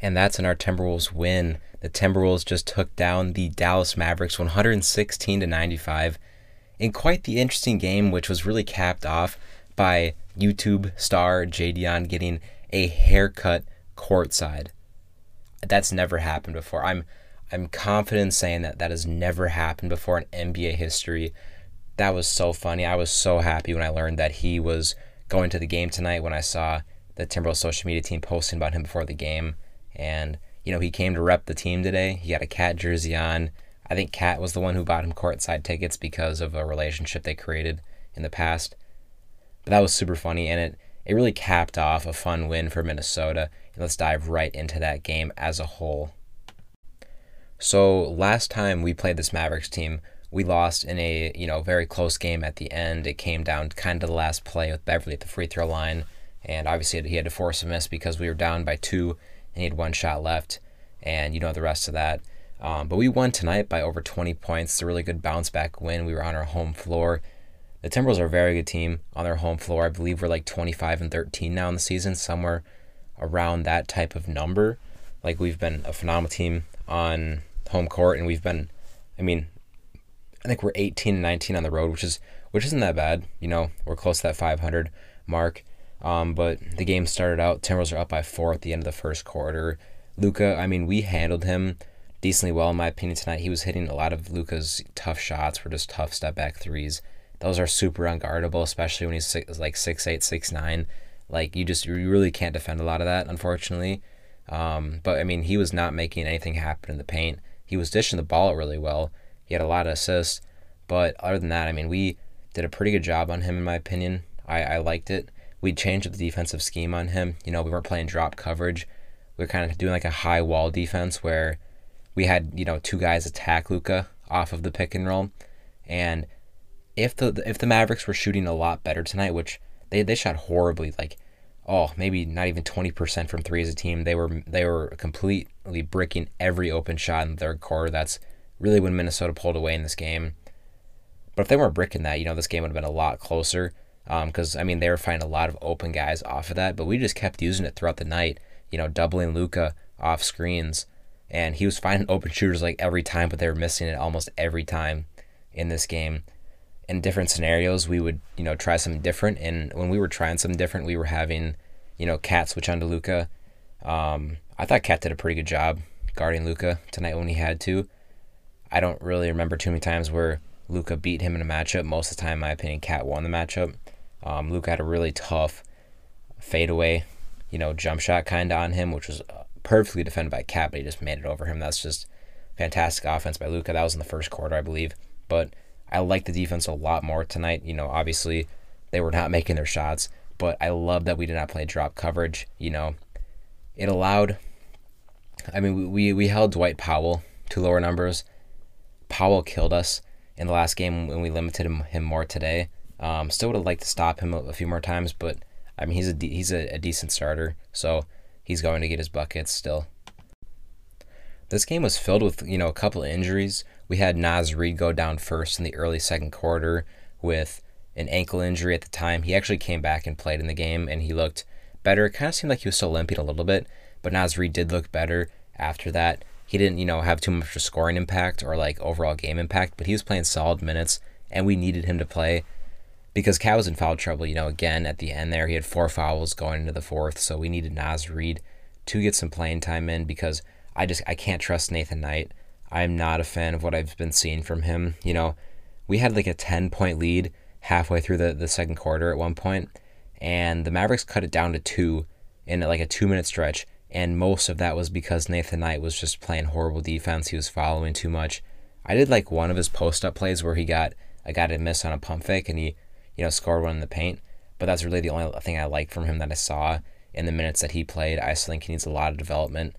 and that's in our Timberwolves win. The Timberwolves just took down the Dallas Mavericks 116 to 95 in quite the interesting game, which was really capped off by YouTube star JiDion getting a haircut courtside. That's never happened before. I'm I'm confident saying that that has never happened before in NBA history. That was so funny. I was so happy when I learned that he was going to the game tonight when I saw the Timberwolves social media team posting about him before the game. And, you know, he came to rep the team today. He had a KAT jersey on. I think KAT was the one who bought him courtside tickets because of a relationship they created in the past. But that was super funny and it, it really capped off a fun win for Minnesota. And let's dive right into that game as a whole. So last time we played this Mavericks team, we lost in a you know very close game at the end. It came down kind of the last play with Beverley at the free throw line, and obviously he had to force a miss because we were down by two and he had one shot left, and you know the rest of that. Um, but we won tonight by over 20 points. It's a really good bounce back win. We were on our home floor. The Timberwolves are a very good team on their home floor. I believe we're like 25 and 13 now in the season, somewhere around that type of number. Like we've been a phenomenal team on home court, and we've been, I mean, I think we're 18 and 19 on the road, which is which isn't that bad. You know, we're close to that 500 mark. Um, but the game started out. Timberwolves are up by four at the end of the first quarter. Luka, I mean, we handled him decently well in my opinion tonight. He was hitting a lot of Luka's tough shots, were just tough step back threes. Those are super unguardable, especially when he's six, like six eight, six nine. Like you just you really can't defend a lot of that, unfortunately. Um, but I mean, he was not making anything happen in the paint. He was dishing the ball really well. He had a lot of assists, but other than that, I mean, we did a pretty good job on him in my opinion. I, I liked it. We changed the defensive scheme on him. You know, we weren't playing drop coverage. We were kind of doing like a high wall defense where we had you know two guys attack Luka off of the pick and roll, and if the if the Mavericks were shooting a lot better tonight, which they, they shot horribly, like oh, maybe not even 20% from three as a team. They were they were completely bricking every open shot in the third quarter. That's really when Minnesota pulled away in this game. But if they weren't bricking that, you know, this game would have been a lot closer. Because um, I mean, they were finding a lot of open guys off of that, but we just kept using it throughout the night. You know, doubling Luka off screens, and he was finding open shooters like every time, but they were missing it almost every time in this game in different scenarios we would you know try something different and when we were trying something different we were having you know KAT switch onto Luka. Um, I thought KAT did a pretty good job guarding Luka tonight when he had to. I don't really remember too many times where Luka beat him in a matchup. Most of the time, in my opinion, KAT won the matchup. Um, Luka had a really tough fadeaway, you know, jump shot kind of on him, which was uh, perfectly defended by KAT, but he just made it over him. That's just fantastic offense by Luka. That was in the first quarter, I believe. But I like the defense a lot more tonight. You know, obviously they were not making their shots, but I love that we did not play drop coverage. You know, it allowed. I mean, we we held Dwight Powell to lower numbers. Powell killed us in the last game when we limited him, him more today. Um, still would have liked to stop him a, a, few more times, but I mean he's a he's a, a decent starter, so he's going to get his buckets still. This game was filled with you know a couple of injuries. We had Naz Reid go down first in the early second quarter with an ankle injury at the time. He actually came back and played in the game, and he looked better. It kind of seemed like he was still limping a little bit, but Naz Reid did look better after that. He didn't, you know, have too much scoring impact or like overall game impact, but he was playing solid minutes, and we needed him to play because KAT was in foul trouble. You know, again at the end there, he had four fouls going into the fourth, so we needed Naz Reid to get some playing time in because I just I can't trust Nathan Knight. I'm not a fan of what I've been seeing from him. You know, we had like a 10 point lead halfway through the, the second quarter at one point, and the Mavericks cut it down to two in like a two minute stretch. And most of that was because Nathan Knight was just playing horrible defense. He was following too much. I did like one of his post up plays where he got I got a miss on a pump fake and he, you know, scored one in the paint. But that's really the only thing I like from him that I saw in the minutes that he played. I still think he needs a lot of development.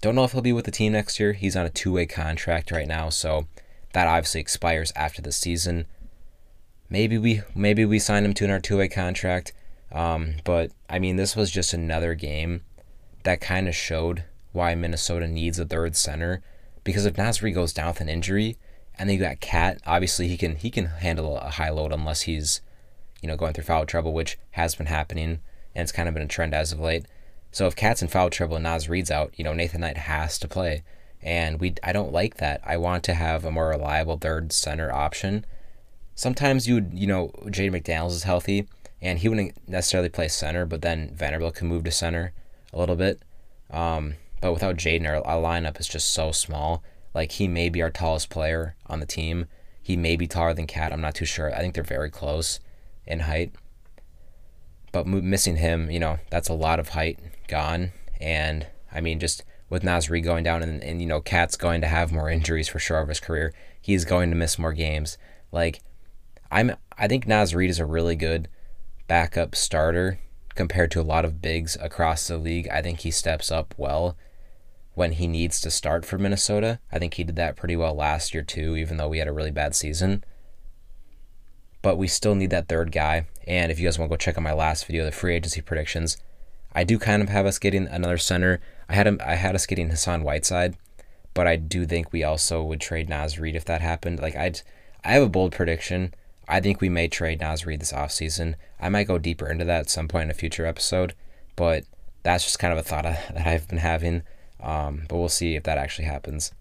Don't know if he'll be with the team next year. He's on a two way contract right now, so that obviously expires after the season. Maybe we maybe we sign him to our two way contract. Um, but I mean, this was just another game that kind of showed why Minnesota needs a third center. Because if Naz Reid goes down with an injury, and then you got KAT, obviously he can he can handle a high load unless he's, you know, going through foul trouble, which has been happening and it's kind of been a trend as of late. So if KAT's in foul trouble and Naz Reid's out, you know, Nathan Knight has to play. And we I don't like that. I want to have a more reliable third center option. Sometimes you would, you know, Jaden McDaniels is healthy and he wouldn't necessarily play center, but then Vanderbilt can move to center a little bit. Um, but without Jaden, our, our lineup is just so small. Like he may be our tallest player on the team. He may be taller than KAT. I'm not too sure. I think they're very close in height. But missing him, you know, that's a lot of height gone. And I mean, just with Naz Reid going down and, and you know, KAT's going to have more injuries for sure of his career. He's going to miss more games. Like, I'm, I think Naz Reid is a really good backup starter compared to a lot of bigs across the league. I think he steps up well when he needs to start for Minnesota. I think he did that pretty well last year too, even though we had a really bad season. But we still need that third guy. And if you guys want to go check out my last video, the free agency predictions, I do kind of have us getting another center. I had him, I had us getting Hassan Whiteside, but I do think we also would trade Naz Reid if that happened. Like I'd, I have a bold prediction. I think we may trade Naz Reid this offseason. I might go deeper into that at some point in a future episode, but that's just kind of a thought that I've been having. Um, but we'll see if that actually happens.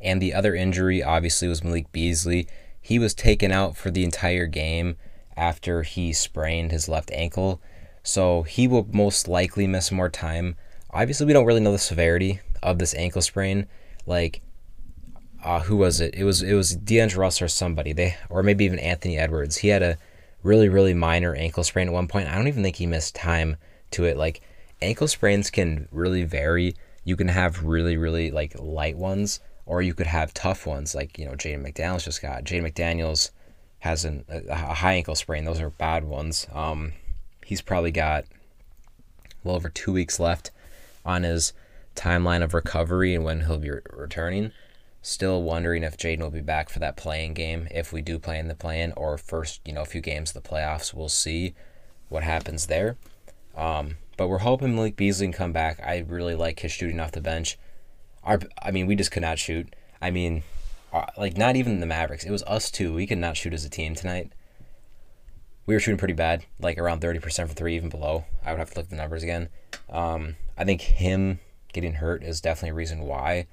And the other injury, obviously, was Malik Beasley. He was taken out for the entire game after he sprained his left ankle. So he will most likely miss more time. Obviously, we don't really know the severity of this ankle sprain. Like, uh, who was it? It was it was D'Angelo Russell or somebody. They or maybe even Anthony Edwards. He had a really really minor ankle sprain at one point. I don't even think he missed time to it. Like ankle sprains can really vary. You can have really, really like light ones, or you could have tough ones, like you know Jaden McDaniels just got. Jaden McDaniels has an, a, high ankle sprain; those are bad ones. Um, he's probably got well over two weeks left on his timeline of recovery and when he'll be re- returning. Still wondering if Jaden will be back for that play-in game if we do play in the play-in or first, you know, a few games of the playoffs. We'll see what happens there. Um, but we're hoping Malik Beasley can come back. I really like his shooting off the bench. Our, I mean, we just could not shoot. I mean, uh, like not even the Mavericks. It was us too. We could not shoot as a team tonight. We were shooting pretty bad, like around thirty percent for three, even below. I would have to look at the numbers again. Um, I think him getting hurt is definitely a reason why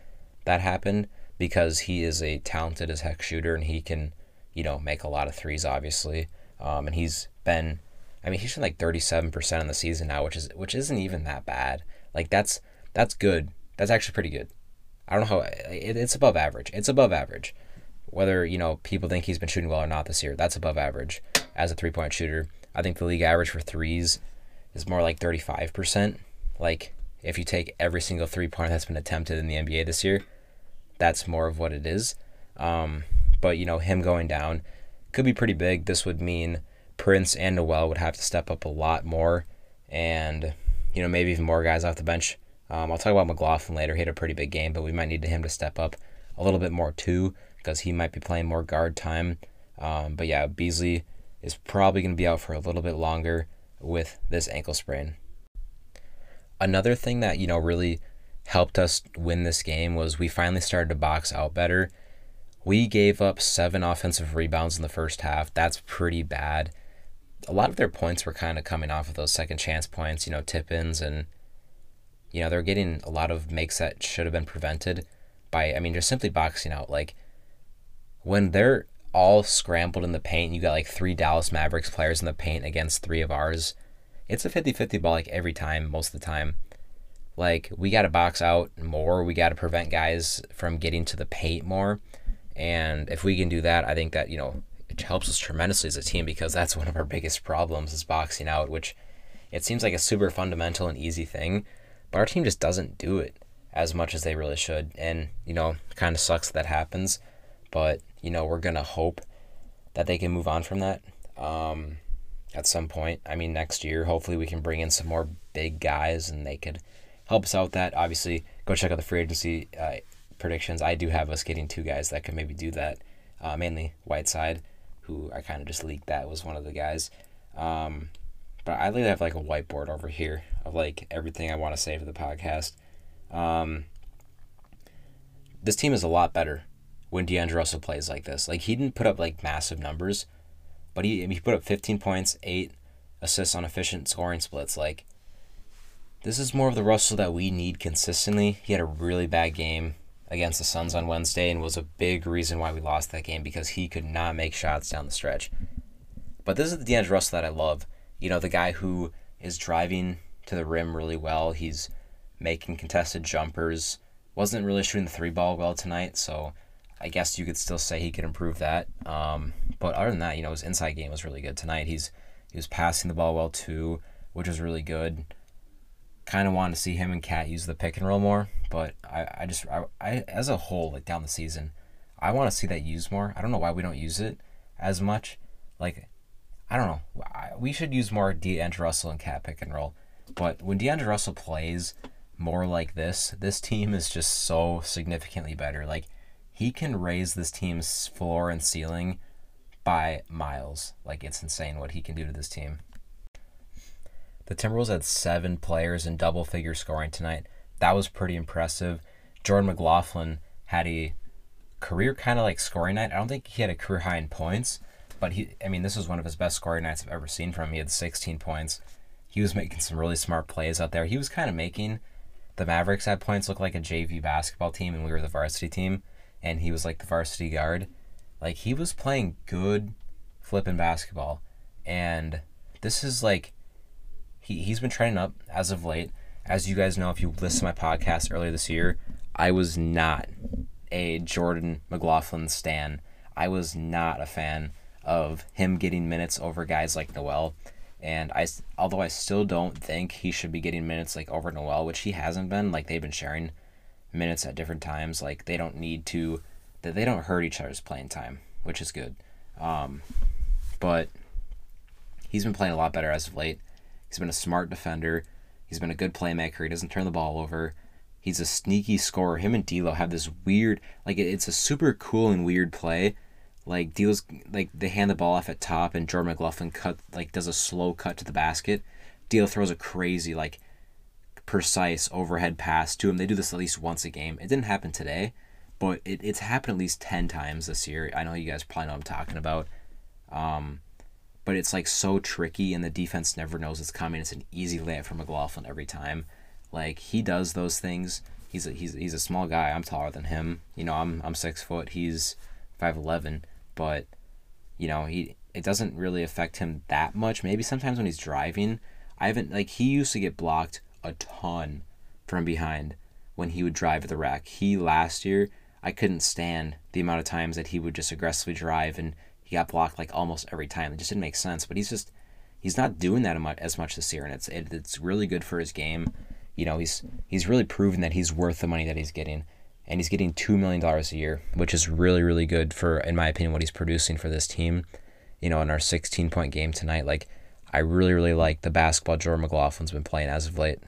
that happened because he is a talented as heck shooter and he can, you know, make a lot of threes, obviously. Um, and he's been I mean, he's shooting like 37% in the season now, which is which isn't even that bad. Like that's that's good. That's actually pretty good. I don't know how it, it's above average. It's above average. Whether you know people think he's been shooting well or not this year, that's above average as a three point shooter. I think the league average for threes is more like 35%. Like if you take every single three pointer that's been attempted in the NBA this year, that's more of what it is. Um, but you know him going down could be pretty big. This would mean Prince and Nowell would have to step up a lot more, and you know maybe even more guys off the bench. Um, I'll talk about McLaughlin later. He had a pretty big game, but we might need him to step up a little bit more too because he might be playing more guard time. Um, but yeah, Beasley is probably going to be out for a little bit longer with this ankle sprain. Another thing that you know really helped us win this game was we finally started to box out better. We gave up seven offensive rebounds in the first half. That's pretty bad a lot of their points were kind of coming off of those second chance points, you know, tip ins, and, you know, they're getting a lot of makes that should have been prevented by, I mean, just simply boxing out. Like, when they're all scrambled in the paint, you got like three Dallas Mavericks players in the paint against three of ours. It's a 50 50 ball, like, every time, most of the time. Like, we got to box out more. We got to prevent guys from getting to the paint more. And if we can do that, I think that, you know, it helps us tremendously as a team because that's one of our biggest problems is boxing out, which it seems like a super fundamental and easy thing, but our team just doesn't do it as much as they really should. And, you know, kind of sucks that happens, but, you know, we're going to hope that they can move on from that um, at some point. I mean, next year, hopefully we can bring in some more big guys and they could help us out that. Obviously, go check out the free agency uh, predictions. I do have us getting two guys that could maybe do that, uh, mainly Whiteside who I kind of just leaked that was one of the guys. Um, but I literally have like a whiteboard over here of like everything I want to say for the podcast. Um, this team is a lot better when D'Angelo Russell plays like this. Like he didn't put up like massive numbers, but he he put up 15 points, eight assists on efficient scoring splits. Like this is more of the Russell that we need consistently. He had a really bad game against the Suns on Wednesday and was a big reason why we lost that game because he could not make shots down the stretch. But this is the D'Angelo Russell that I love. You know, the guy who is driving to the rim really well. He's making contested jumpers. Wasn't really shooting the three ball well tonight, so I guess you could still say he could improve that. Um, but other than that, you know, his inside game was really good tonight. He's he was passing the ball well too, which was really good. Kind of wanted to see him and KAT use the pick and roll more, but I, I just I, I as a whole like down the season, I want to see that used more. I don't know why we don't use it as much. Like, I don't know. We should use more DeAndre Russell and KAT pick and roll. But when DeAndre Russell plays more like this, this team is just so significantly better. Like he can raise this team's floor and ceiling by miles. Like it's insane what he can do to this team. The Timberwolves had seven players in double figure scoring tonight. That was pretty impressive. Jordan McLaughlin had a career kind of like scoring night. I don't think he had a career high in points, but he I mean this was one of his best scoring nights I've ever seen from him. He had 16 points. He was making some really smart plays out there. He was kind of making the Mavericks at points look like a JV basketball team and we were the varsity team and he was like the varsity guard. Like he was playing good flipping basketball. And this is like he, he's been training up as of late. As you guys know, if you listened to my podcast earlier this year, I was not a Jordan McLaughlin stan. I was not a fan of him getting minutes over guys like Nowell. And I, although I still don't think he should be getting minutes like over Nowell, which he hasn't been, like they've been sharing minutes at different times. Like they don't need to that they don't hurt each other's playing time, which is good. Um, but he's been playing a lot better as of late. He's been a smart defender. He's been a good playmaker. He doesn't turn the ball over. He's a sneaky scorer. Him and D'Lo have this weird, like it's a super cool and weird play. Like D'Lo's, like they hand the ball off at top, and Jordan McLaughlin cut, like does a slow cut to the basket. D'Lo throws a crazy, like precise overhead pass to him. They do this at least once a game. It didn't happen today, but it, it's happened at least 10 times this year. I know you guys probably know what I'm talking about. Um, but it's like so tricky, and the defense never knows it's coming. It's an easy layup for McLaughlin every time. Like he does those things. He's a, he's, he's a small guy. I'm taller than him. You know, I'm I'm six foot. He's five eleven. But you know, he it doesn't really affect him that much. Maybe sometimes when he's driving, I haven't like he used to get blocked a ton from behind when he would drive at the rack. He last year, I couldn't stand the amount of times that he would just aggressively drive and he got blocked like almost every time. It just didn't make sense. But he's just he's not doing that as much this year, and it's it, it's really good for his game. You know, he's he's really proven that he's worth the money that he's getting, and he's getting two million dollars a year, which is really really good for, in my opinion, what he's producing for this team. You know, in our 16 point game tonight, like I really really like the basketball Jordan McLaughlin's been playing as of late.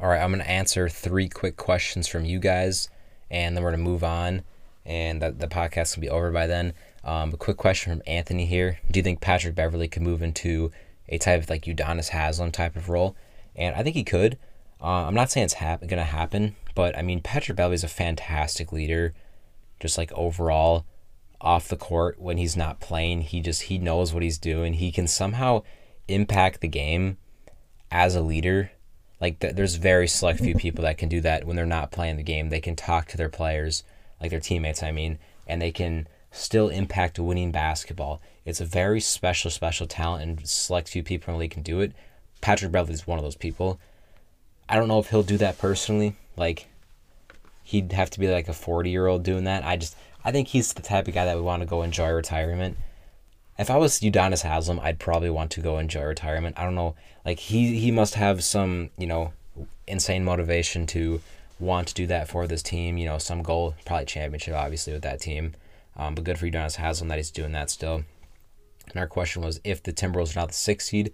All right, I'm to answer three quick questions from you guys, and then we're to move on, and the, the podcast will be over by then. Um, a quick question from Anthony here. Do you think Patrick Beverley could move into a type of like Udonis Haslem type of role? And I think he could. Uh, I'm not saying it's hap- going to happen, but I mean, Patrick Beverley is a fantastic leader, just like overall off the court when he's not playing. He just, he knows what he's doing. He can somehow impact the game as a leader like th- there's very select few people that can do that when they're not playing the game. They can talk to their players, like their teammates, I mean, and they can still impact winning basketball. It's a very special, special talent, and select few people in the league can do it. Patrick Beverley is one of those people. I don't know if he'll do that personally. Like, he'd have to be like a 40 year old doing that. I just, I think he's the type of guy that would want to go enjoy retirement if I was Udonis Haslem, I'd probably want to go enjoy retirement. I don't know, like he he must have some you know insane motivation to want to do that for this team. You know, some goal, probably championship, obviously with that team. Um, but good for Udonis Haslem that he's doing that still. And our question was, if the Timberwolves are not the sixth seed,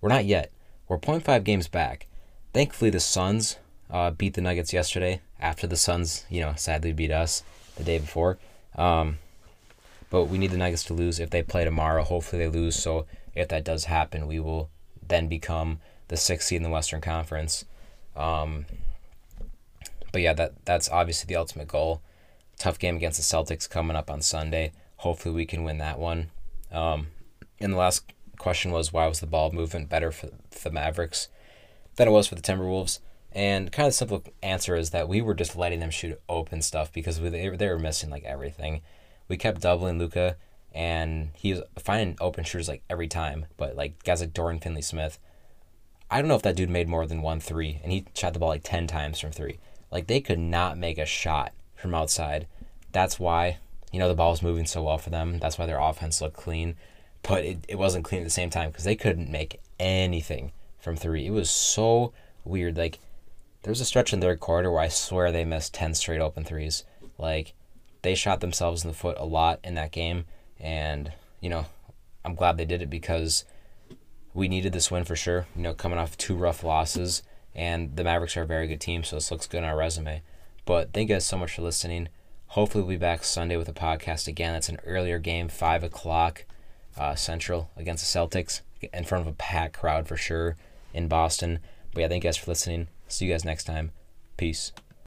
we're not yet. We're 0.5 games back. Thankfully, the Suns uh, beat the Nuggets yesterday. After the Suns, you know, sadly beat us the day before. Um, but we need the Nuggets to lose. If they play tomorrow, hopefully they lose. So if that does happen, we will then become the sixth seed in the Western Conference. Um, but yeah, that that's obviously the ultimate goal. Tough game against the Celtics coming up on Sunday. Hopefully we can win that one. Um, and the last question was why was the ball movement better for the Mavericks? than it was for the Timberwolves. And kind of the simple answer is that we were just letting them shoot open stuff because we, they, they were missing like everything. We kept doubling Luka, and he was finding open shooters like every time. But like guys like Dorian Finney Smith, I don't know if that dude made more than one three, and he shot the ball like 10 times from three. Like they could not make a shot from outside. That's why, you know, the ball was moving so well for them. That's why their offense looked clean. But it, it wasn't clean at the same time because they couldn't make anything from three. It was so weird. Like, there was a stretch in the third quarter where I swear they missed 10 straight open threes. Like, they shot themselves in the foot a lot in that game. And, you know, I'm glad they did it because we needed this win for sure. You know, coming off two rough losses, and the Mavericks are a very good team, so this looks good on our resume. But thank you guys so much for listening. Hopefully, we'll be back Sunday with a podcast again. That's an earlier game, 5 o'clock uh, Central against the Celtics, in front of a packed crowd for sure in Boston. But yeah, thank you guys for listening. See you guys next time. Peace.